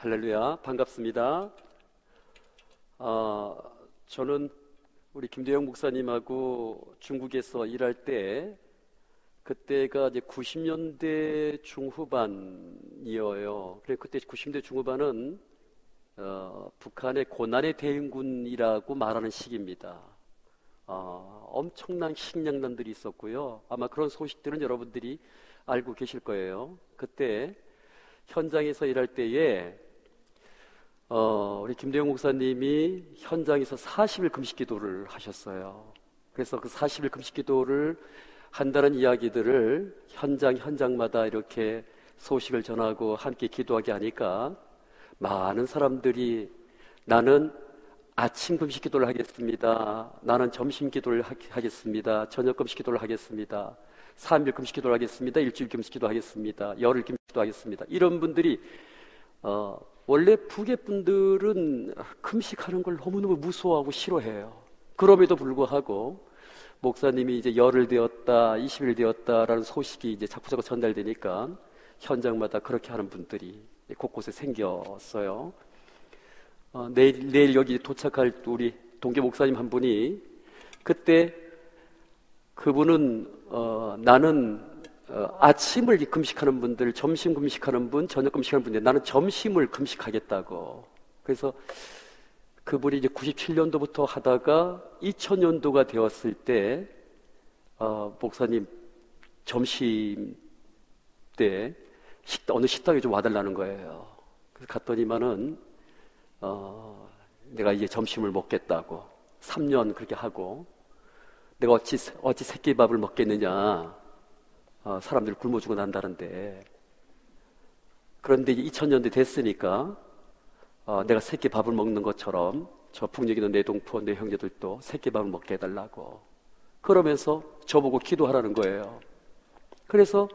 할렐루야, 반갑습니다. 아, 저는 우리 김대영 목사님하고 중국에서 일할 때, 그때가 이제 90년대 중후반이어요. 그래, 그때 90년대 중후반은, 어, 북한의 고난의 대응군이라고 말하는 시기입니다. 어, 엄청난 식량난들이 있었고요. 아마 그런 소식들은 여러분들이 알고 계실 거예요. 그때 현장에서 일할 때에 어, 우리 김대영 목사님이 현장에서 40일 금식 기도를 하셨어요. 그래서 그 40일 금식 기도를 한다는 이야기들을 현장 현장마다 이렇게 소식을 전하고 함께 기도하게 하니까 많은 사람들이 나는 아침 금식 기도를 하겠습니다. 나는 점심 기도를 하겠습니다. 저녁 금식 기도를 하겠습니다. 3일 금식 기도를 하겠습니다. 일주일 금식 기도 하겠습니다. 열흘 금식 기도 하겠습니다. 이런 분들이 어, 원래 북의 분들은 금식하는 걸 너무너무 무서워하고 싫어해요. 그럼에도 불구하고 목사님이 이제 열흘 되었다, 20일 되었다라는 소식이 이제 자꾸자꾸 전달되니까 현장마다 그렇게 하는 분들이 곳곳에 생겼어요. 어, 내일, 내일 여기 도착할 우리 동계 목사님 한 분이 그때 그분은 어, 나는 어, 아침을 금식하는 분들, 점심 금식하는 분, 저녁 금식하는 분들, 나는 점심을 금식하겠다고. 그래서 그분이 이제 97년도부터 하다가 2000년도가 되었을 때, 어, 목사님 점심 때 식당, 어느 식당에 좀 와달라는 거예요. 그래서 갔더니만은, 어, 내가 이제 점심을 먹겠다고. 3년 그렇게 하고, 내가 어찌, 어찌 새끼밥을 먹겠느냐. 어, 사람들 굶어 죽어 난다는데 그런데 이제 2000년대 됐으니까 어, 내가 새끼 밥을 먹는 것처럼 저 북녘에 내 동포 내 형제들도 새끼 밥을 먹게 해달라고 그러면서 저보고 기도하라는 거예요. 그래서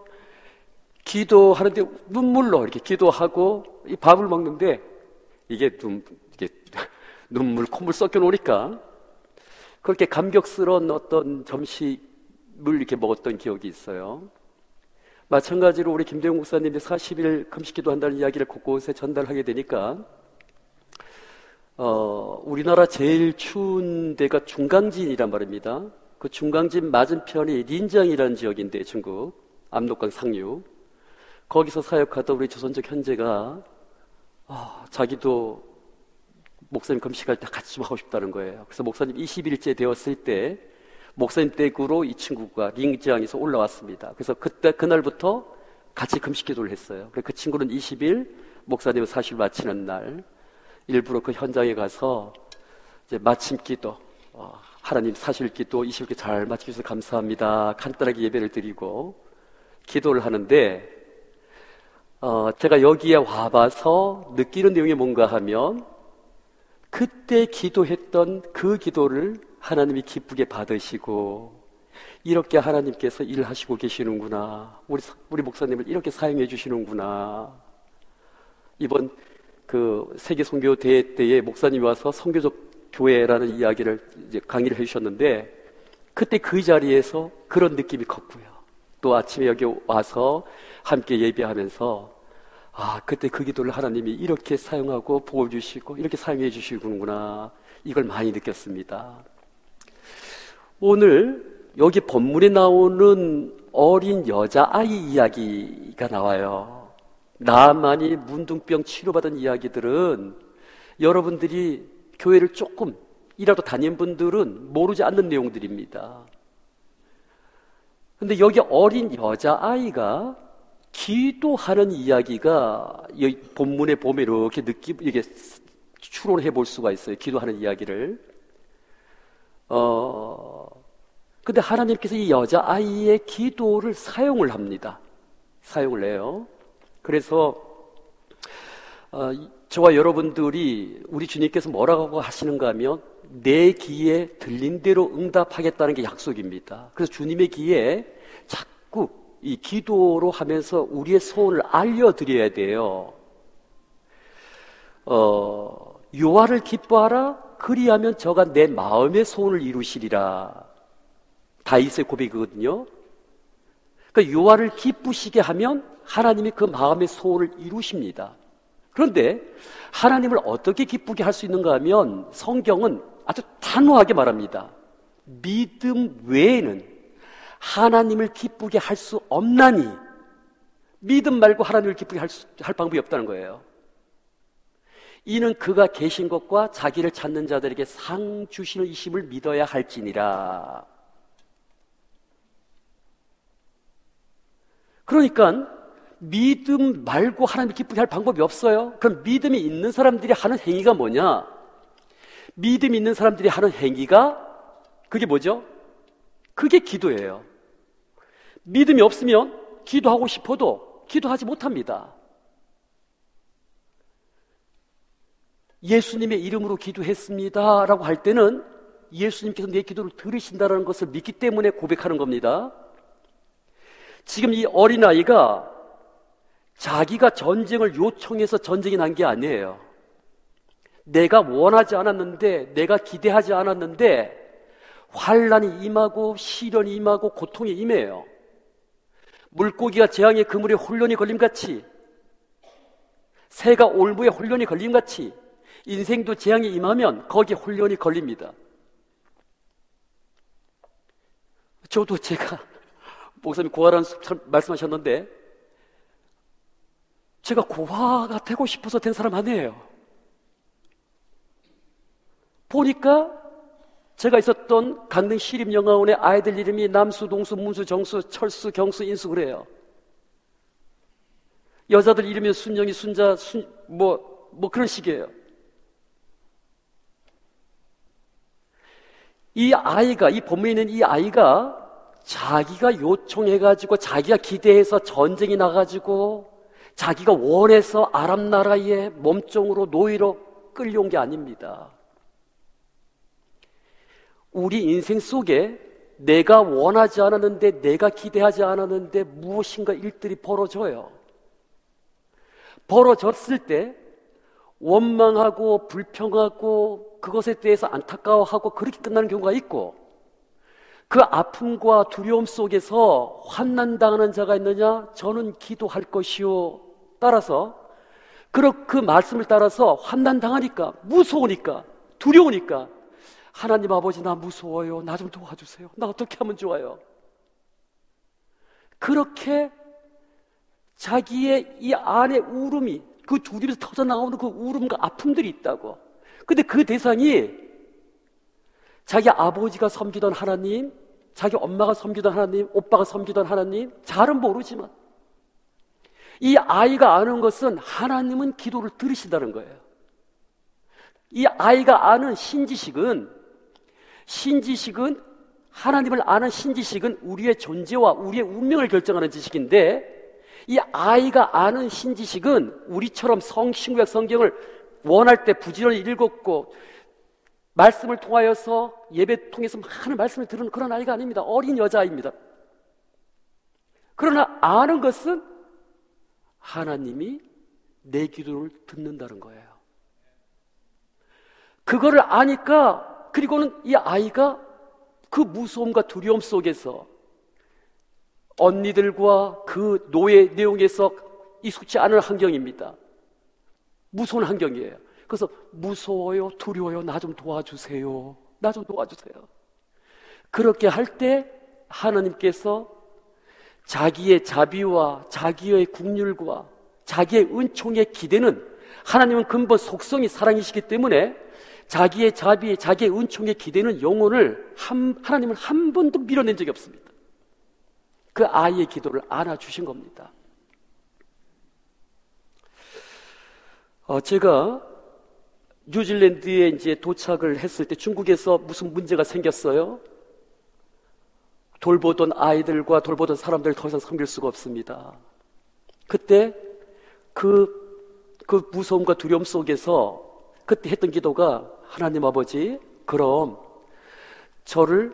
기도하는데 눈물로 이렇게 기도하고 이 밥을 먹는데 이게 눈 이게 눈물 콧물 섞여 놓으니까 그렇게 감격스러운 어떤 점심을 이렇게 먹었던 기억이 있어요. 마찬가지로 우리 김대웅 목사님이 40일 금식기도 한다는 이야기를 곳곳에 전달하게 되니까 어, 우리나라 제일 추운 데가 중강진이란 말입니다. 그 중강진 맞은편이 린장이라는 지역인데 중국 압록강 상류 거기서 사역하던 우리 조선족 현재가 어, 자기도 목사님 금식할 때 같이 좀 하고 싶다는 거예요. 그래서 목사님 20일째 되었을 때 목사님 댁으로 이 친구가 링지항에서 올라왔습니다. 그래서 그때 그날부터 같이 금식 기도를 했어요. 그 친구는 20일 목사님을 사실 마치는 날 일부러 그 현장에 가서 이제 마침 기도 어, 하나님 사실 기도 20일 잘 마치셔서 감사합니다. 간단하게 예배를 드리고 기도를 하는데 어, 제가 여기에 와봐서 느끼는 내용이 뭔가 하면 그때 기도했던 그 기도를 하나님이 기쁘게 받으시고 이렇게 하나님께서 일하시고 계시는구나. 우리 우리 목사님을 이렇게 사용해 주시는구나. 이번 그 세계 선교 대회 때에 목사님이 와서 선교적 교회라는 이야기를 이제 강의를 해 주셨는데 그때 그 자리에서 그런 느낌이 컸고요. 또 아침에 여기 와서 함께 예배하면서 아, 그때 그 기도를 하나님이 이렇게 사용하고 복을 주시고 이렇게 사용해 주시는구나. 이걸 많이 느꼈습니다. 오늘 여기 본문에 나오는 어린 여자아이 이야기가 나와요. 나만이 문둥병 치료받은 이야기들은 여러분들이 교회를 조금 이라도 다닌 분들은 모르지 않는 내용들입니다. 근데 여기 어린 여자아이가 기도하는 이야기가 본문에 보면 이렇게 느끼, 이게 추론해 볼 수가 있어요. 기도하는 이야기를. 어, 근데 하나님께서 이 여자아이의 기도를 사용을 합니다. 사용을 해요. 그래서, 어, 저와 여러분들이 우리 주님께서 뭐라고 하시는가 하면 내 귀에 들린 대로 응답하겠다는 게 약속입니다. 그래서 주님의 귀에 자꾸 이 기도로 하면서 우리의 소원을 알려드려야 돼요. 어, 요하를 기뻐하라 그리하면 저가 내 마음의 소원을 이루시리라. 다윗의 고백이거든요. 그러니까 요한을 기쁘시게 하면 하나님이 그 마음의 소원을 이루십니다. 그런데 하나님을 어떻게 기쁘게 할 수 있는가 하면 성경은 아주 단호하게 말합니다. 믿음 외에는 하나님을 기쁘게 할 수 없나니 믿음 말고 하나님을 기쁘게 할, 수, 할 방법이 없다는 거예요. 이는 그가 계신 것과 자기를 찾는 자들에게 상 주시는 이심을 믿어야 할지니라. 그러니까 믿음 말고 하나님을 기쁘게 할 방법이 없어요. 그럼 믿음이 있는 사람들이 하는 행위가 뭐냐? 믿음 있는 사람들이 하는 행위가 그게 뭐죠? 그게 기도예요. 믿음이 없으면 기도하고 싶어도 기도하지 못합니다. 예수님의 이름으로 기도했습니다. 라고 할 때는 예수님께서 내 기도를 들으신다는 것을 믿기 때문에 고백하는 겁니다. 지금 이 어린아이가 자기가 전쟁을 요청해서 전쟁이 난 게 아니에요. 내가 원하지 않았는데, 내가 기대하지 않았는데, 환란이 임하고 시련이 임하고 고통이 임해요. 물고기가 재앙의 그물에 혼련이 걸림같이 새가 올무에 혼련이 걸림같이 인생도 재앙이 임하면 거기에 혼련이 걸립니다. 저도 제가 목사님 고아라는 말씀하셨는데 제가 고아가 되고 싶어서 된 사람 아니에요. 보니까 제가 있었던 강릉 시립영화원의 아이들 이름이 남수, 동수, 문수, 정수, 철수, 경수, 인수 그래요. 여자들 이름이 순영이, 순자, 순, 뭐, 뭐 그런 식이에요. 이 아이가, 이 본문에 있는 이 아이가 자기가 요청해가지고 자기가 기대해서 전쟁이 나가지고 자기가 원해서 아랍 나라의 몸종으로 노예로 끌려온 게 아닙니다. 우리 인생 속에 내가 원하지 않았는데 내가 기대하지 않았는데 무엇인가 일들이 벌어져요. 벌어졌을 때 원망하고 불평하고 그것에 대해서 안타까워하고 그렇게 끝나는 경우가 있고 그 아픔과 두려움 속에서 환난당하는 자가 있느냐? 저는 기도할 것이요. 따라서 그 말씀을 따라서 환난당하니까 무서우니까 두려우니까 하나님 아버지 나 무서워요. 나 좀 도와주세요. 나 어떻게 하면 좋아요? 그렇게 자기의 이 안에 울음이 그 두림에서 터져 나오는 그 울음과 아픔들이 있다고. 근데 그 대상이 자기 아버지가 섬기던 하나님, 자기 엄마가 섬기던 하나님, 오빠가 섬기던 하나님, 잘은 모르지만 이 아이가 아는 것은 하나님은 기도를 들으신다는 거예요. 이 아이가 아는 신지식은 신지식은 하나님을 아는 신지식은 우리의 존재와 우리의 운명을 결정하는 지식인데 이 아이가 아는 신지식은 우리처럼 성신구약 성경을 원할 때 부지런히 읽었고 말씀을 통하여서 예배 통해서 많은 말씀을 들은 그런 아이가 아닙니다. 어린 여자아이입니다. 그러나 아는 것은 하나님이 내 기도를 듣는다는 거예요. 그거를 아니까 그리고는 이 아이가 그 무서움과 두려움 속에서 언니들과 그 노예 내용에서 익숙치 않은 환경입니다. 무서운 환경이에요. 그래서 무서워요, 두려워요, 나 좀 도와주세요. 나 좀 도와주세요. 그렇게 할 때 하나님께서 자기의 자비와 자기의 국률과 자기의 은총에 기대는 하나님은 근본 속성이 사랑이시기 때문에 자기의 자비, 자기의 은총에 기대는 영혼을 한, 하나님을 한 번도 밀어낸 적이 없습니다. 그 아이의 기도를 안아주신 겁니다. 어, 제가 뉴질랜드에 이제 도착을 했을 때 중국에서 무슨 문제가 생겼어요. 돌보던 아이들과 돌보던 사람들을 더 이상 섬길 수가 없습니다. 그때 그, 그 무서움과 두려움 속에서 그때 했던 기도가 하나님 아버지, 그럼 저를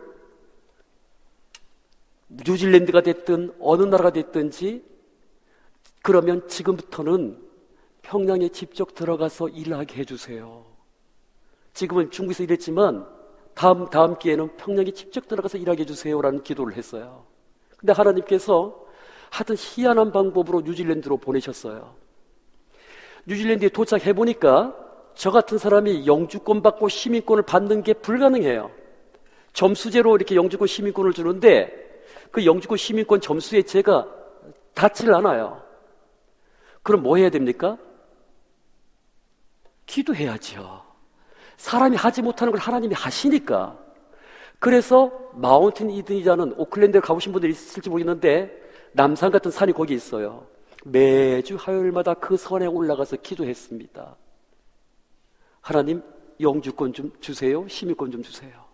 뉴질랜드가 됐든 어느 나라가 됐든지 그러면 지금부터는 평양에 직접 들어가서 일하게 해주세요. 지금은 중국에서 일했지만 다음 다음 기회는 평양에 직접 들어가서 일하게 해주세요라는 기도를 했어요. 근데 하나님께서 하여튼 희한한 방법으로 뉴질랜드로 보내셨어요. 뉴질랜드에 도착해 보니까 저 같은 사람이 영주권 받고 시민권을 받는 게 불가능해요. 점수제로 이렇게 영주권 시민권을 주는데 그 영주권 시민권 점수에 제가 닿지를 않아요. 그럼 뭐 해야 됩니까? 기도해야죠. 사람이 하지 못하는 걸 하나님이 하시니까. 그래서 마운틴 이든이라는 오클랜드에 가보신 분들이 있을지 모르겠는데 남산 같은 산이 거기 있어요. 매주 화요일마다 그 선에 올라가서 기도했습니다. 하나님 영주권 좀 주세요. 시민권 좀 주세요.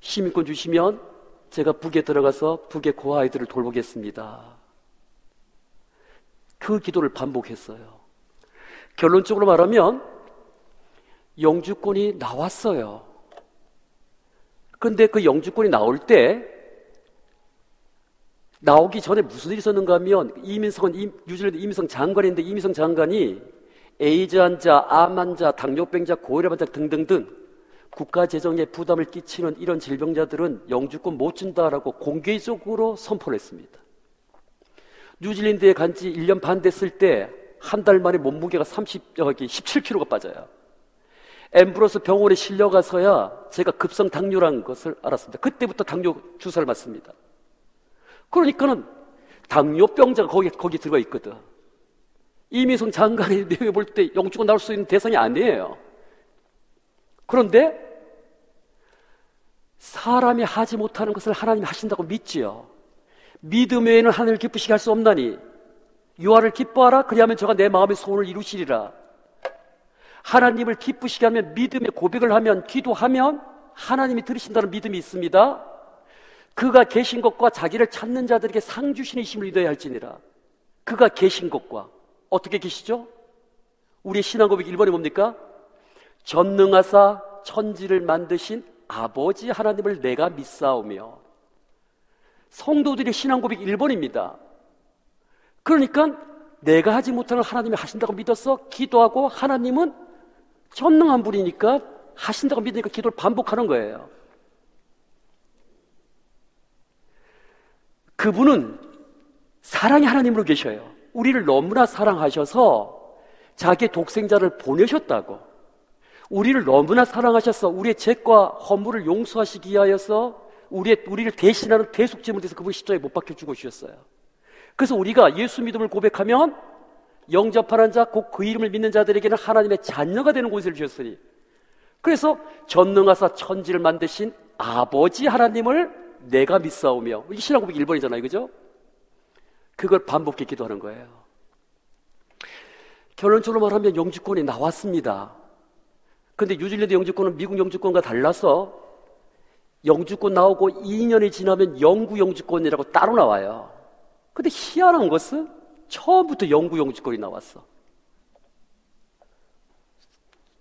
시민권 주시면 제가 북에 들어가서 북의 고아이들을 돌보겠습니다. 그 기도를 반복했어요. 결론적으로 말하면 영주권이 나왔어요. 근데 그 영주권이 나올 때 나오기 전에 무슨 일이 있었는가 하면 이민성은 뉴질랜드 이민성 장관인데 이민성 장관이 에이즈 환자, 암 환자, 당뇨병자, 고혈압 환자 등등등 국가 재정에 부담을 끼치는 이런 질병자들은 영주권 못 준다라고 공개적으로 선포를 했습니다. 뉴질랜드에 간 지 1년 반 됐을 때 한 달 만에 몸무게가 30, 여기 17kg가 빠져요. 엠브로스 병원에 실려가서야 제가 급성 당뇨라는 것을 알았습니다. 그때부터 당뇨 주사를 맞습니다. 그러니까는 당뇨병자가 거기, 거기 들어가 있거든. 이미성 장관이 내외 볼때 영주권 나올 수 있는 대상이 아니에요. 그런데 사람이 하지 못하는 것을 하나님이 하신다고 믿지요. 믿음 외에는 하늘을 기쁘시게 할 수 없나니 유아를 기뻐하라 그리하면 저가 내 마음의 소원을 이루시리라. 하나님을 기쁘시게 하면 믿음의 고백을 하면 기도하면 하나님이 들으신다는 믿음이 있습니다. 그가 계신 것과 자기를 찾는 자들에게 상 주시는 힘을 믿어야 할지니라. 그가 계신 것과 어떻게 계시죠? 우리의 신앙 고백 1번이 뭡니까? 전능하사 천지를 만드신 아버지 하나님을 내가 믿사오며 성도들의 신앙 고백 1번입니다. 그러니까 내가 하지 못하는 하나님이 하신다고 믿어서 기도하고 하나님은 전능한 분이니까 하신다고 믿으니까 기도를 반복하는 거예요. 그분은 사랑의 하나님으로 계셔요. 우리를 너무나 사랑하셔서 자기 독생자를 보내셨다고. 우리를 너무나 사랑하셔서 우리의 죄과 허물을 용서하시기 위하여서 우리의, 우리를 대신하는 대속제물 돼서 그분이 십자에 못 박혀 죽어주셨어요. 그래서 우리가 예수 믿음을 고백하면 영접하는 자, 곧 그 이름을 믿는 자들에게는 하나님의 자녀가 되는 곳을 주셨으니. 그래서 전능하사 천지를 만드신 아버지 하나님을 내가 믿사오며. 이 신앙 고백 1번이잖아요. 그죠? 그걸 반복해 기도하는 거예요. 결론적으로 말하면 영주권이 나왔습니다. 근데 뉴질랜드 영주권은 미국 영주권과 달라서 영주권 나오고 2년이 지나면 영구 영주권이라고 따로 나와요. 근데 희한한 것은 처음부터 영구 영주권이 나왔어.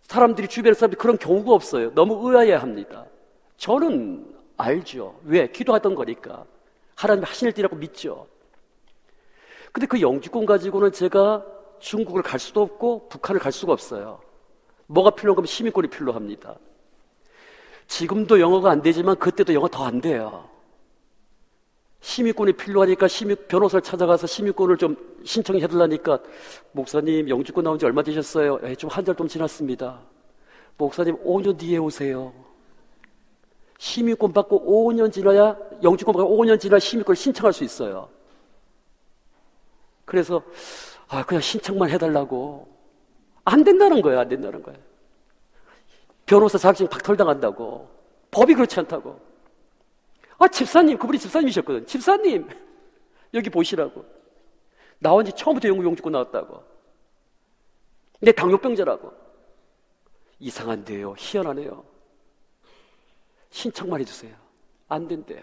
사람들이 주변 사람들이 그런 경우가 없어요. 너무 의아해 합니다. 저는 알죠. 왜? 기도하던 거니까. 하나님 하신 일이라고 믿죠. 근데 그 영주권 가지고는 제가 중국을 갈 수도 없고 북한을 갈 수가 없어요. 뭐가 필요한 거면 시민권이 필요합니다. 지금도 영어가 안 되지만 그때도 영어 더 안 돼요. 시민권이 필요하니까 시민, 변호사를 찾아가서 시민권을 좀 신청해 달라니까 목사님 영주권 나온 지 얼마 되셨어요? 네, 좀한 달 좀 지났습니다. 목사님 5년 뒤에 오세요. 시민권 받고 5년 지나야 영주권 받고 5년 지나야 시민권 신청할 수 있어요. 그래서 아 그냥 신청만 해달라고 안 된다는 거예요. 안 된다는 거예요. 변호사 자격증 박탈당한다고 법이 그렇지 않다고. 아 집사님 그분이 집사님이셨거든. 집사님 여기 보시라고. 나온 지 처음부터 영구 영주권 나왔다고. 내 당뇨병자라고. 이상한데요. 희한하네요. 신청만 해주세요. 안 된대요.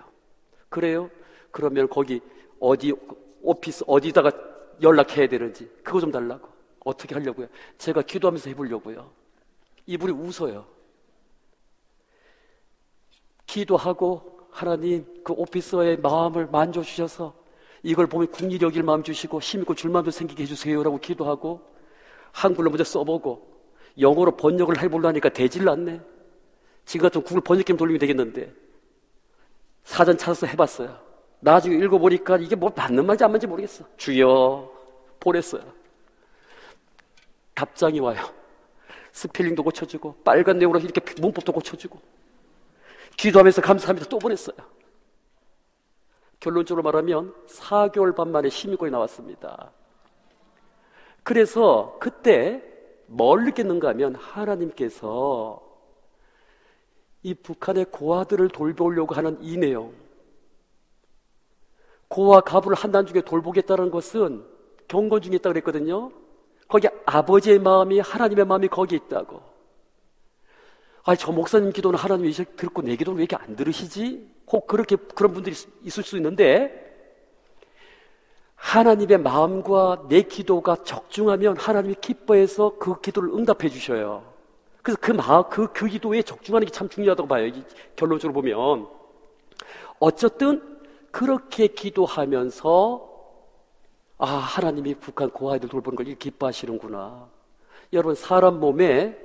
그래요? 그러면 거기 어디 오피스 어디다가 연락해야 되는지 그거 좀 달라고. 어떻게 하려고요? 제가 기도하면서 해보려고요. 이분이 웃어요. 기도하고 하나님 그 오피서의 마음을 만져 주셔서 이걸 보면 국리 여길 마음 주시고 힘있고 줄마음도 생기게 해주세요라고 기도하고 한글로 먼저 써보고 영어로 번역을 해보려니까 되질 않네. 지금 같은 구글 번역기 돌리면 되겠는데 사전 찾아서 해봤어요. 나중에 읽어보니까 이게 뭐 맞는 말인지 안 맞는지 모르겠어. 주여 보냈어요. 답장이 와요. 스펠링도 고쳐주고 빨간 내용으로 이렇게 문법도 고쳐주고 기도하면서 감사합니다 또 보냈어요. 결론적으로 말하면 4개월 반 만에 심의고에 나왔습니다. 그래서 그때 뭘 느꼈는가 하면 하나님께서 이 북한의 고아들을 돌보려고 하는 이 내용 고아 가부를 한단 중에 돌보겠다는 것은 경건 중에 있다고 그랬거든요. 거기 아버지의 마음이 하나님의 마음이 거기 있다고. 아니 저 목사님 기도는 하나님이 듣고 내 기도는 왜 이렇게 안 들으시지? 혹 그렇게 그런 분들이 있을 수 있는데 하나님의 마음과 내 기도가 적중하면 하나님이 기뻐해서 그 기도를 응답해 주셔요. 그래서 그 마음, 그, 그 기도에 적중하는 게 참 중요하다고 봐요. 결론적으로 보면. 어쨌든 그렇게 기도하면서 아, 하나님이 북한 고아이들 돌보는 걸 기뻐하시는구나. 여러분, 사람 몸에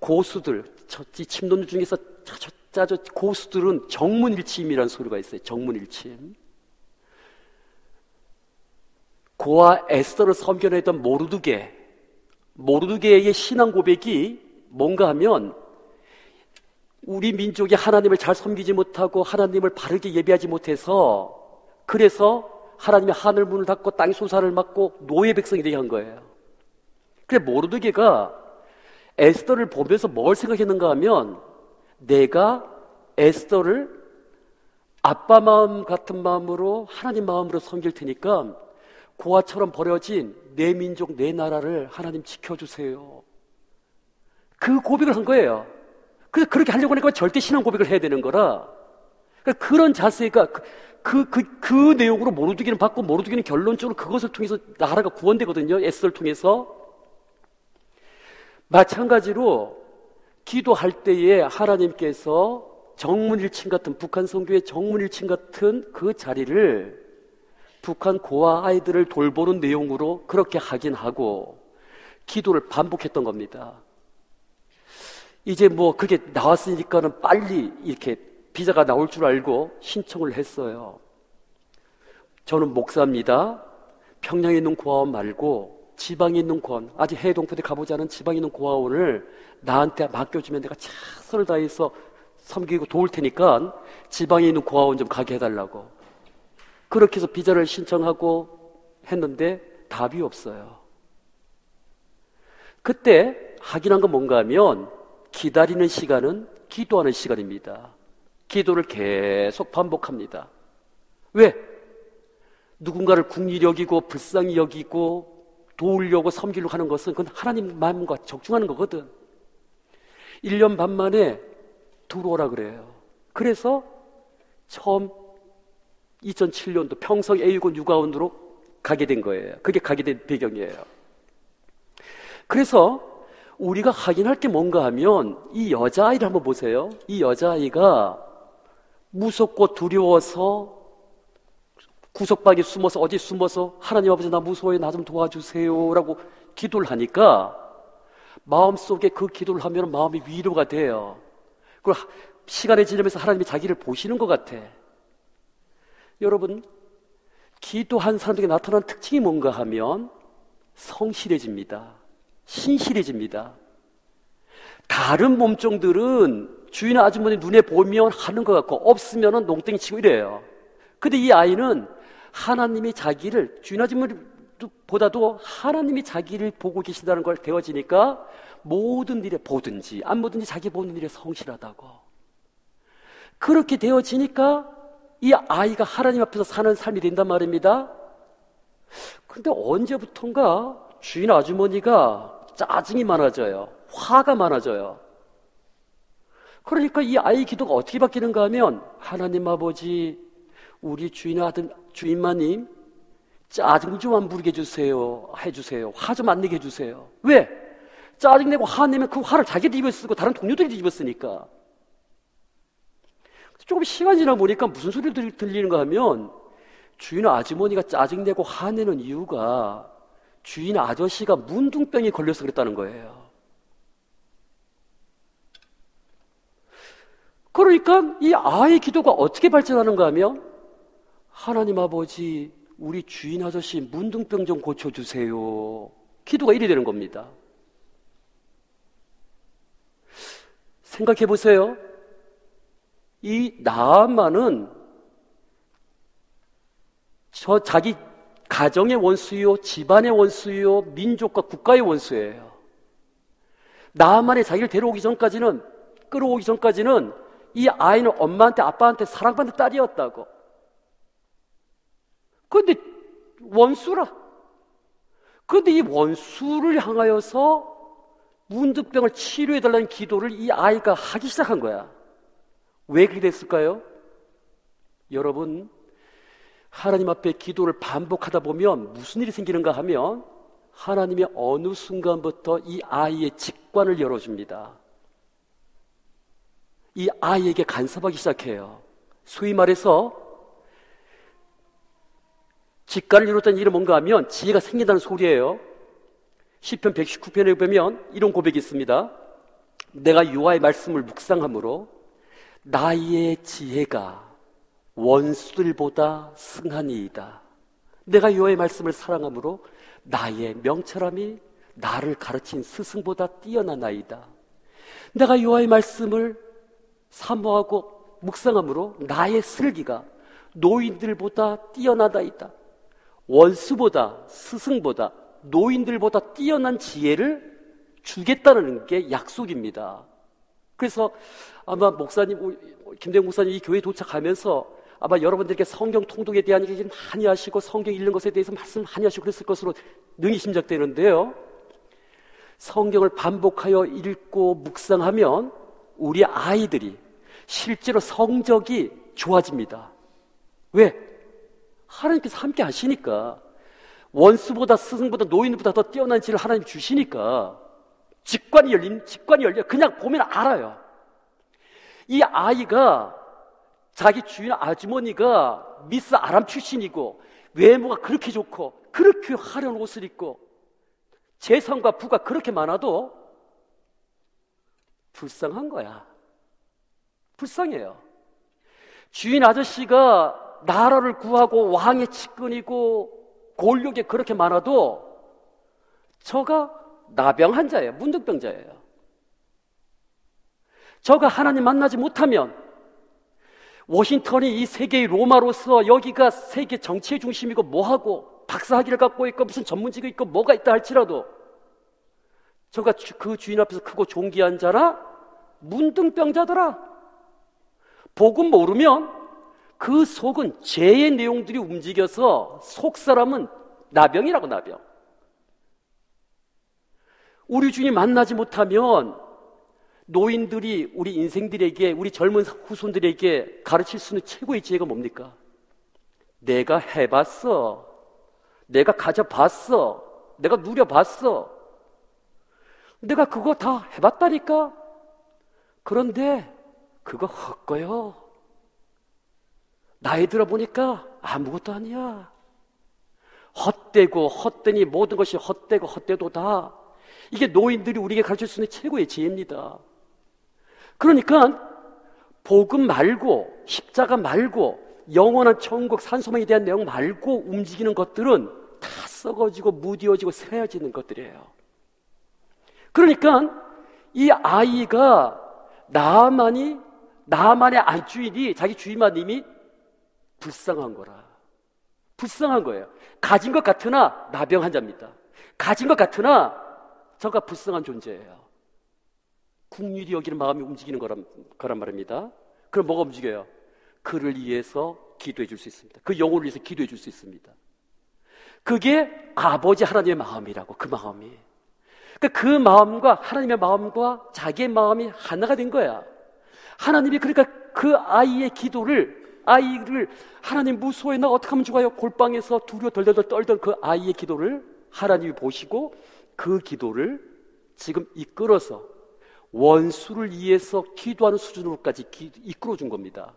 고수들, 이 침노들 중에서 짜져, 고수들은 정문일침이라는 소리가 있어요. 정문일침. 고아 에스더를 섬겨내던 모르드게, 모르드게의 신앙 고백이 뭔가 하면 우리 민족이 하나님을 잘 섬기지 못하고 하나님을 바르게 예배하지 못해서 그래서 하나님의 하늘 문을 닫고 땅의 소사를 막고 노예 백성이 되게 한 거예요. 그래 모르드게가 에스더를 보면서 뭘 생각했는가 하면 내가 에스더를 아빠 마음 같은 마음으로 하나님 마음으로 섬길 테니까 고아처럼 버려진 내 민족 내 나라를 하나님 지켜주세요. 그 고백을 한 거예요. 그래서 그렇게 하려고 하니까 절대 신앙 고백을 해야 되는 거라. 그러니까 그런 자세가 그, 그, 그, 그 내용으로 모르드기는 받고 모르드기는 결론적으로 그것을 통해서 나라가 구원되거든요. 에스를 통해서. 마찬가지로 기도할 때에 하나님께서 정문일침 같은 북한 성교의 정문일침 같은 그 자리를 북한 고아 아이들을 돌보는 내용으로 그렇게 하긴 하고 기도를 반복했던 겁니다. 이제 뭐 그게 나왔으니까는 빨리 이렇게 비자가 나올 줄 알고 신청을 했어요. 저는 목사입니다. 평양에 있는 고아원 말고 지방에 있는 고아원, 아직 해외 동포대 가보지 않은 지방에 있는 고아원을 나한테 맡겨주면 내가 최선을 다해서 섬기고 도울 테니까 지방에 있는 고아원 좀 가게 해달라고. 그렇게 해서 비자를 신청하고 했는데 답이 없어요. 그때 확인한 건 뭔가 하면 기다리는 시간은 기도하는 시간입니다. 기도를 계속 반복합니다. 왜? 누군가를 국리 여기고 불쌍히 여기고 도우려고 섬기려고 하는 것은 그건 하나님 마음과 적중하는 거거든. 1년 반 만에 들어오라 그래요. 그래서 처음 2007년도 평성 A군 육아원으로 가게 된 거예요. 그게 가게 된 배경이에요. 그래서 우리가 확인할 게 뭔가 하면 이 여자아이를 한번 보세요. 이 여자아이가 무섭고 두려워서 구석방에 숨어서 어디 숨어서 하나님 아버지 나 무서워요 나 좀 도와주세요라고 기도를 하니까 마음속에 그 기도를 하면 마음이 위로가 돼요. 그리고 시간이 지나면서 하나님이 자기를 보시는 것 같아. 여러분 기도한 사람들에게 나타나는 특징이 뭔가 하면 성실해집니다. 신실해집니다. 다른 몸종들은 주인 아주머니 눈에 보면 하는 것 같고 없으면 농땡이 치고 이래요. 근데 이 아이는 하나님이 자기를 아주머니보다도 하나님이 자기를 보고 계신다는 걸 되어지니까 모든 일에 보든지 안 보든지 자기 보는 일에 성실하다고. 그렇게 되어지니까 이 아이가 하나님 앞에서 사는 삶이 된단 말입니다. 근데 언제부턴가 주인 아주머니가 짜증이 많아져요. 화가 많아져요. 그러니까 이 아이 기도가 어떻게 바뀌는가 하면 하나님 아버지 우리 주인 아들 주인마님 짜증 좀 안 부르게 해주세요. 해주세요. 화 좀 안 내게 해주세요. 왜? 짜증내고 화내면 그 화를 자기도 입어 쓰고 다른 동료들이 입어 쓰니까. 조금 시간 지나 보니까 무슨 소리를 들리는가 하면 주인 아주머니가 짜증내고 화내는 이유가 주인 아저씨가 문둥병에 걸려서 그랬다는 거예요. 그러니까 이 아이 기도가 어떻게 발전하는가 하면 하나님 아버지, 우리 주인 아저씨 문둥병 좀 고쳐주세요. 기도가 이리 되는 겁니다. 생각해 보세요. 이 나만은 저 자기 가정의 원수요, 집안의 원수요, 민족과 국가의 원수예요. 나만의 자기를 데려오기 전까지는, 끌어오기 전까지는 이 아이는 엄마한테 아빠한테 사랑받는 딸이었다고. 그런데 원수라. 그런데 이 원수를 향하여서 문득병을 치료해달라는 기도를 이 아이가 하기 시작한 거야. 왜 그렇게 됐을까요? 여러분, 하나님 앞에 기도를 반복하다 보면 무슨 일이 생기는가 하면 하나님이 어느 순간부터 이 아이의 직관을 열어줍니다. 이 아이에게 간섭하기 시작해요. 소위 말해서 직관을 이뤘다는 일은 뭔가 하면 지혜가 생긴다는 소리예요. 10편 119편에 보면 이런 고백이 있습니다. 내가 유아의 말씀을 묵상함으로 나의 지혜가 원수들보다 승하니이다. 내가 여호와의 말씀을 사랑함으로 나의 명철함이 나를 가르친 스승보다 뛰어나나이다. 내가 여호와의 말씀을 사모하고 묵상함으로 나의 슬기가 노인들보다 뛰어나다이다. 원수보다 스승보다 노인들보다 뛰어난 지혜를 주겠다는 게 약속입니다. 그래서 아마 목사님, 김대웅 목사님 이 교회 도착하면서 아마 여러분들께 성경 통독에 대한 얘기 많이 하시고 성경 읽는 것에 대해서 말씀 많이 하시고 그랬을 것으로 능히 심작되는데요. 성경을 반복하여 읽고 묵상하면 우리 아이들이 실제로 성적이 좋아집니다. 왜? 하나님께서 함께 하시니까 원수보다 스승보다 노인보다 더 뛰어난 지를 하나님 주시니까 직관이 열린 직관이 열려 그냥 보면 알아요. 이 아이가 자기 주인 아주머니가 미스 아람 출신이고 외모가 그렇게 좋고 그렇게 화려한 옷을 입고 재산과 부가 그렇게 많아도 불쌍한 거야. 불쌍해요. 주인 아저씨가 나라를 구하고 왕의 측근이고 권력에 그렇게 많아도 저가 나병 환자예요. 문득병자예요. 저가 하나님 만나지 못하면 워싱턴이 이 세계의 로마로서 여기가 세계 정치의 중심이고 뭐하고 박사학위를 갖고 있고 무슨 전문직이 있고 뭐가 있다 할지라도 저가 그 주인 앞에서 크고 존귀한 자라 문둥병자더라 복음 모르면 그 속은 죄의 내용들이 움직여서 속 사람은 나병이라고 나병 우리 주님 만나지 못하면 노인들이 우리 인생들에게, 우리 젊은 후손들에게 가르칠 수 있는 최고의 지혜가 뭡니까? 내가 해봤어. 내가 가져봤어. 내가 누려봤어. 내가 그거 다 해봤다니까? 그런데 그거 헛거요. 나이 들어보니까 아무것도 아니야. 헛되고 헛되니 모든 것이 헛되고 헛되도다. 이게 노인들이 우리에게 가르칠 수 있는 최고의 지혜입니다. 그러니까 복음 말고 십자가 말고 영원한 천국 산소망에 대한 내용 말고 움직이는 것들은 다 썩어지고 무디어지고 새어지는 것들이에요. 그러니까 이 아이가 나만이 나만의 안주인이 자기 주인마님이 불쌍한 거라. 불쌍한 거예요. 가진 것 같으나 나병 환자입니다. 가진 것 같으나 저가 불쌍한 존재예요. 국률이 여기는 마음이 움직이는 거란, 거란 말입니다. 그럼 뭐가 움직여요? 그를 위해서 기도해 줄 수 있습니다. 그 영혼을 위해서 기도해 줄 수 있습니다. 그게 아버지 하나님의 마음이라고, 그 마음이. 그러니까 그 마음과 하나님의 마음과 자기의 마음이 하나가 된 거야. 하나님이 그러니까 그 아이의 기도를 아이를 하나님 무소해 나 어떻게 하면 좋아요? 골방에서 두려워 덜덜덜 떨던 그 아이의 기도를 하나님이 보시고 그 기도를 지금 이끌어서 원수를 위해서 기도하는 수준으로까지 기, 이끌어 준 겁니다.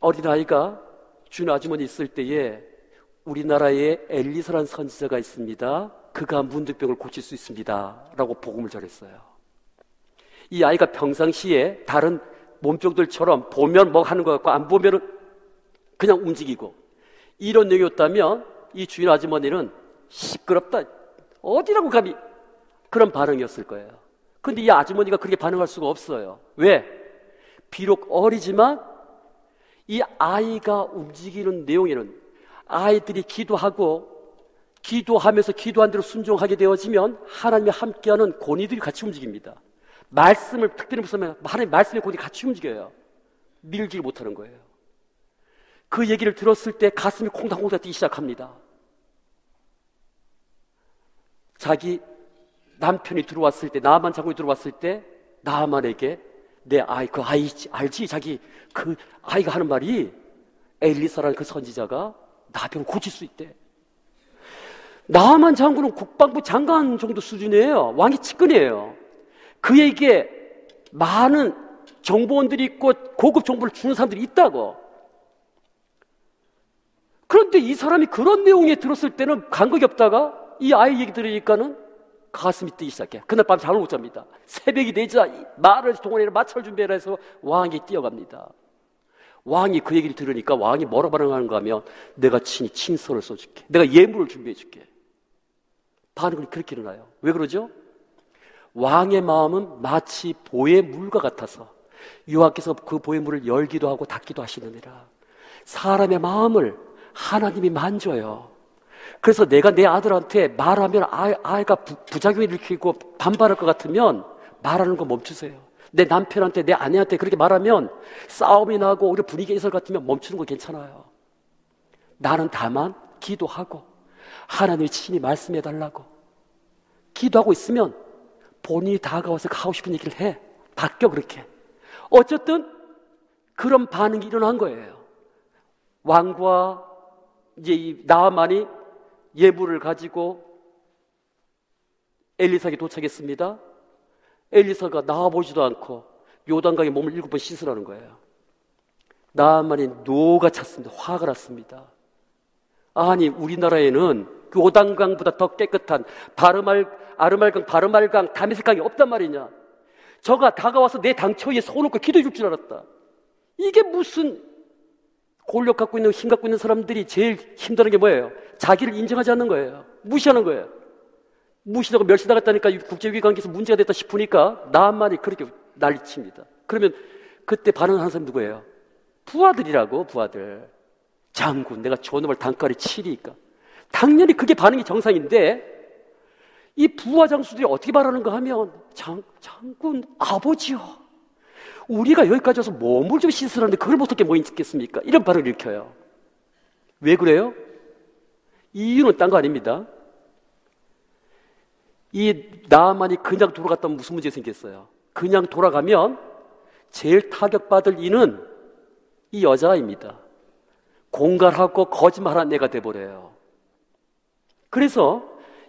어린아이가 준 아주머니 있을 때에 우리나라에 엘리사라는 선지자가 있습니다. 그가 문득병을 고칠 수 있습니다. 라고 복음을 전했어요. 이 아이가 평상시에 다른 몸병들처럼 보면 뭐 하는 것 같고 안 보면은 그냥 움직이고 이런 내용이었다면 이 주인 아주머니는 시끄럽다. 어디라고 감히 그런 반응이었을 거예요. 근데 이 아주머니가 그렇게 반응할 수가 없어요. 왜? 비록 어리지만 이 아이가 움직이는 내용에는 아이들이 기도하고 기도하면서 기도한 대로 순종하게 되어지면 하나님이 함께하는 권위들이 같이 움직입니다. 말씀을 특별히 무슨 하나님 말씀의 권위 같이 움직여요. 밀지 못하는 거예요. 그 얘기를 들었을 때 가슴이 콩닥콩닥 뛰기 시작합니다. 자기 남편이 들어왔을 때, 나만 장군이 들어왔을 때, 나만에게 내 아이, 그 아이, 알지? 자기, 그 아이가 하는 말이 엘리사라는 그 선지자가 나병을 고칠 수 있대. 나만 장군은 국방부 장관 정도 수준이에요. 왕이 측근이에요. 그에게 많은 정보원들이 있고 고급 정보를 주는 사람들이 있다고. 그런데 이 사람이 그런 내용에 들었을 때는 감각이 없다가 이 아이 얘기 들으니까는 가슴이 뛰기 시작해. 그날 밤 잠을 못 잡니다. 새벽이 되자 말을 동원해라 마찰 준비해라 해서 왕이 뛰어갑니다. 왕이 그 얘기를 들으니까 왕이 뭐라 반응하는가 하면 내가 친히 친서를 써줄게. 내가 예물을 준비해줄게. 반응이 그렇게 일어나요. 왜 그러죠? 왕의 마음은 마치 보의 물과 같아서 유하께서 그 보의 물을 열기도 하고 닫기도 하시느니라. 사람의 마음을 하나님이 만져요. 그래서 내가 내 아들한테 말하면 아, 아이가 부, 부작용을 일으키고 반발할 것 같으면 말하는 거 멈추세요. 내 남편한테, 내 아내한테 그렇게 말하면 싸움이 나고 우리 분위기 해설 같으면 멈추는 거 괜찮아요. 나는 다만 기도하고 하나님이 친히 말씀해 달라고 기도하고 있으면 본인이 다가와서 하고 싶은 얘기를 해. 바뀌어, 그렇게. 어쨌든 그런 반응이 일어난 거예요. 왕과 이제 이 나만이 예물을 가지고 엘리사에게 도착했습니다. 엘리사가 나와보지도 않고 요단강에 몸을 일곱 번 씻으라는 거예요. 나만이 노가 찼습니다. 화가 났습니다. 아니 우리나라에는 요단강보다 더 깨끗한 바르말 아르말강 바르말강 다메섹강이 없단 말이냐. 저가 다가와서 내 당처에 손놓고 기도해 줄 줄 알았다. 이게 무슨 권력 갖고 있는 힘 갖고 있는 사람들이 제일 힘드는 게 뭐예요? 자기를 인정하지 않는 거예요. 무시하는 거예요. 무시하고 멸시당했다니까 국제위기 관계에서 문제가 됐다 싶으니까 나만이 그렇게 난리칩니다. 그러면 그때 반응하는 사람 누구예요? 부하들이라고 부하들. 장군 내가 저놈을 단가리 치리니까. 당연히 그게 반응이 정상인데 이 부하 장수들이 어떻게 말하는가 하면 장, 장군 아버지요. 우리가 여기까지 와서 몸을 좀 씻으라는데 그걸 못하게 뭐 있겠습니까? 이런 발언을 일으켜요. 왜 그래요? 이유는 딴 거 아닙니다. 이 나만이 그냥 돌아갔다면 무슨 문제 생겼어요? 그냥 돌아가면 제일 타격받을 이는 이 여자입니다. 공갈하고 거짓말하는 애가 돼버려요. 그래서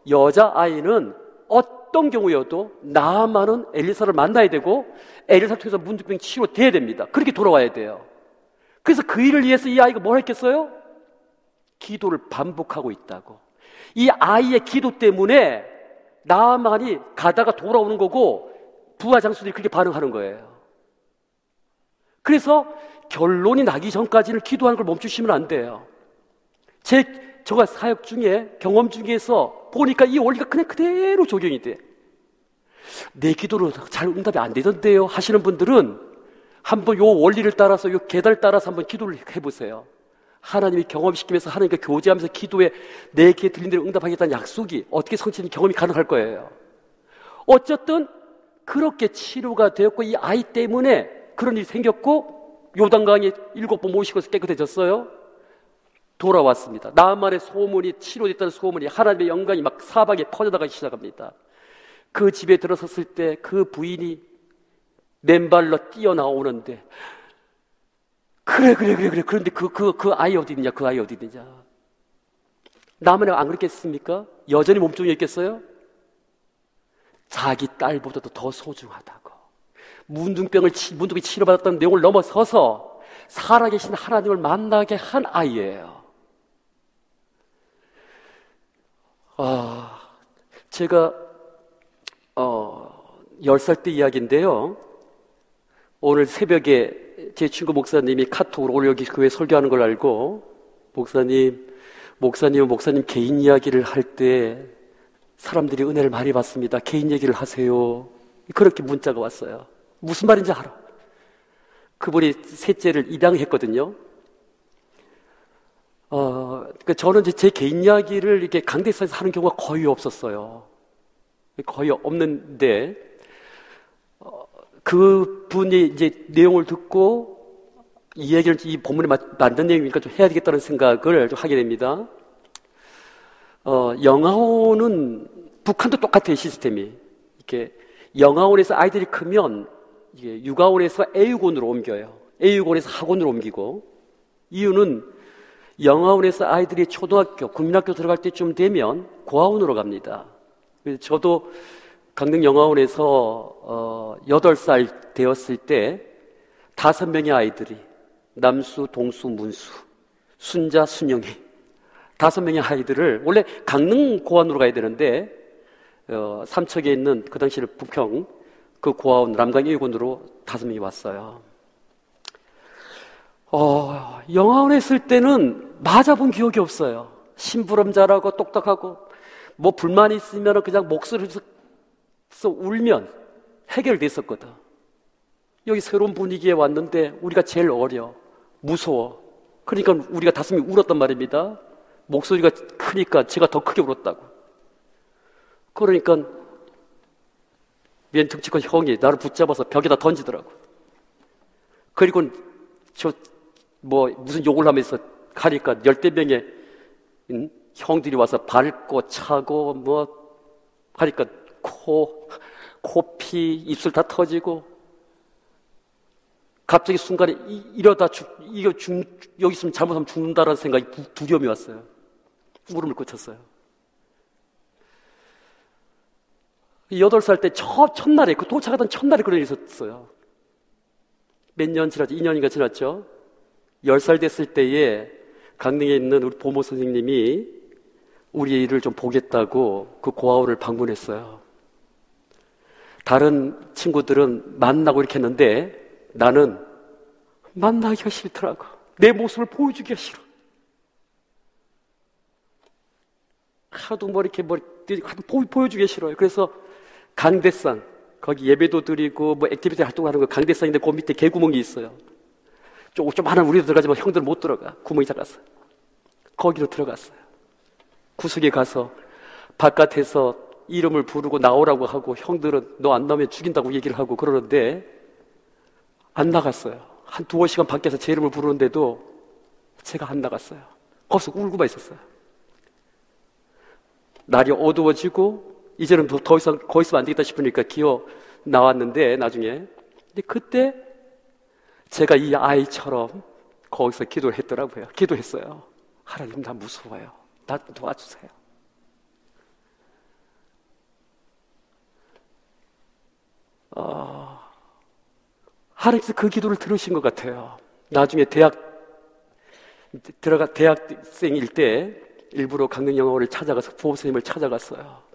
여자아이는 어떤 경우여도 나만은 엘리사를 만나야 되고 엘리사 통해서 문득병 치료돼야 됩니다. 그렇게 돌아와야 돼요. 그래서 그 일을 위해서 이 아이가 뭘 했겠어요? 기도를 반복하고 있다고. 이 아이의 기도 때문에 나만이 가다가 돌아오는 거고 부하 장수들이 그렇게 반응하는 거예요. 그래서 결론이 나기 전까지는 기도하는 걸 멈추시면 안 돼요. 제 저가 사역 중에 경험 중에서 보니까 이 원리가 그냥 그대로 적용이 돼. 내 기도로 잘 응답이 안 되던데요 하시는 분들은 한번 요 원리를 따라서 요 계단을 따라서 한번 기도를 해보세요. 하나님이 경험시키면서 하나님과 교제하면서 기도에 내 귀에 들린 대로 응답하겠다는 약속이 어떻게 성취된 경험이 가능할 거예요. 어쨌든 그렇게 치료가 되었고 이 아이 때문에 그런 일이 생겼고 요단강에 일곱 번 모시고 깨끗해졌어요. 돌아왔습니다. 나만의 소문이 치료됐다는 소문이 하나님의 영광이 막 사방에 퍼져나가기 시작합니다. 그 집에 들어섰을 때 그 부인이 맨발로 뛰어나오는데 그래 그래 그래 그래 그런데 그 그 그 아이 어디 있냐 그 아이 어디 있느냐 남은 안 그랬겠습니까? 여전히 몸종이 있겠어요? 자기 딸보다도 더 소중하다고 문둥병을 문둥이 치료받았던 내용을 넘어서서 살아계신 하나님을 만나게 한 아이예요. 아, 제가, 어, 10살 때 이야기인데요. 오늘 새벽에 제 친구 목사님이 카톡으로 오늘 여기 교회 설교하는 걸 알고, 목사님, 목사님은 목사님 개인 이야기를 할 때 사람들이 은혜를 많이 받습니다. 개인 얘기를 하세요. 그렇게 문자가 왔어요. 무슨 말인지 알아. 그분이 셋째를 입양했거든요. 어, 그러니까 저는 이제 제 개인 이야기를 이렇게 강대상에서 하는 경우가 거의 없었어요. 거의 없는데, 어, 그 분이 이제 내용을 듣고 이 얘기를 이 본문에 맞는 내용이니까 좀 해야 되겠다는 생각을 좀 하게 됩니다. 어, 영아원은 북한도 똑같아요, 시스템이. 이렇게 영아원에서 아이들이 크면 이게 육아원에서 애육원으로 옮겨요. 애육원에서 학원으로 옮기고 이유는 영아원에서 아이들이 초등학교, 국민학교 들어갈 때쯤 되면 고아원으로 갑니다. 저도 강릉 영아원에서 어, 8살 되었을 때 다섯 명의 아이들이 남수, 동수, 문수, 순자, 순영이 다섯 명의 아이들을 원래 강릉 고아원으로 가야 되는데 어, 삼척에 있는 그 당시에 부평 그 고아원 남강 일군으로 다섯 명이 왔어요. 어, 영화원에 있을 때는 맞아본 기억이 없어요. 심부름자라고 똑똑하고 뭐 불만이 있으면 그냥 목소리에서 울면 해결됐었거든. 여기 새로운 분위기에 왔는데 우리가 제일 어려, 무서워. 그러니까 우리가 다섯이 울었단 말입니다. 목소리가 크니까 제가 더 크게 울었다고. 그러니까 맨 득치권 형이 나를 붙잡아서 벽에다 던지더라고. 그리고 저 뭐 무슨 욕을 하면서 가니까 열대 명의 응? 형들이 와서 밟고 차고 뭐 하니까 코, 코피, 입술 다 터지고 갑자기 순간에 이, 러다 죽, 이거 죽, 여기 있으면 잘못하면 죽는다라는 생각이 두려움이 왔어요. 울음을 꽂혔어요. 여덟 살 때 첫, 첫날에, 그 도착하던 첫날에 그런 일이 있었어요. 몇 년 지났죠? 2년인가 지났죠? 10살 됐을 때에 강릉에 있는 우리 보모 선생님이 우리 일을 좀 보겠다고 그 고아원을 방문했어요. 다른 친구들은 만나고 이렇게 했는데 나는 만나기가 싫더라고. 내 모습을 보여주기가 싫어. 하도 뭐 이렇게 뭐 하도 보여주기 싫어요. 그래서 강대상 거기 예배도 드리고 뭐 activity 활동하는 거 강대상인데 그 밑에 개구멍이 있어요. 조금 좀 하나 우리도 들어가지만 형들 못 들어가. 구멍이 작았어요. 거기로 들어갔어요. 구석에 가서 바깥에서 이름을 부르고 나오라고 하고 형들은 너 안 나오면 죽인다고 얘기를 하고 그러는데 안 나갔어요. 한 두어 시간 밖에서 제 이름을 부르는데도 제가 안 나갔어요. 거기서 울고만 있었어요. 날이 어두워지고 이제는 더 이상 거기 있으면 안 되겠다 싶으니까 기어 나왔는데 나중에 근데 그때 제가 이 아이처럼 거기서 기도를 했더라고요. 기도했어요. 하나님 나 무서워요. 나 도와주세요. 어, 하나님께서 그 기도를 들으신 것 같아요. 나중에 대학 들어가 대학생일 때 일부러 강릉 영어를 찾아가서 보호 선생님을 찾아갔어요.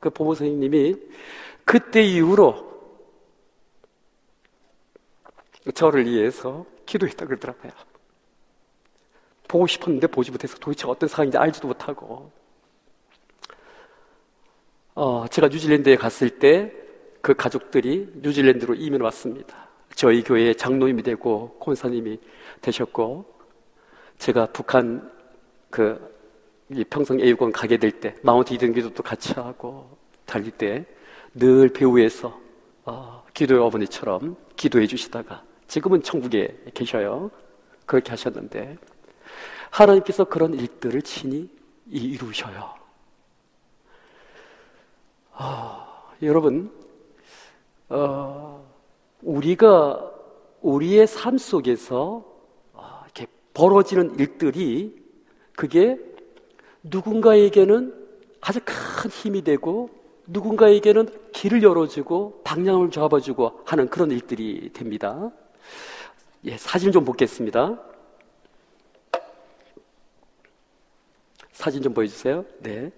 그 보호 선생님이 그때 이후로 저를 위해서 기도했다 그러더라고요. 보고 싶었는데 보지 못해서 도대체 어떤 상황인지 알지도 못하고. 어, 제가 뉴질랜드에 갔을 때 그 가족들이 뉴질랜드로 이민 왔습니다. 저희 교회의 장로님이 되고 콘사님이 되셨고 제가 북한 그 평성 애육원 가게 될 때 마운트 이든 기도도 같이 하고 달릴 때 늘 배우에서 어, 기도의 어머니처럼 기도해 주시다가 지금은 천국에 계셔요. 그렇게 하셨는데 하나님께서 그런 일들을 친히 이루셔요. 어, 여러분, 어, 우리가 우리의 삶 속에서 어, 이렇게 벌어지는 일들이 그게 누군가에게는 아주 큰 힘이 되고 누군가에게는 길을 열어주고 방향을 잡아주고 하는 그런 일들이 됩니다. 예, 사진 좀 보겠습니다. 사진 좀 보여주세요. 네.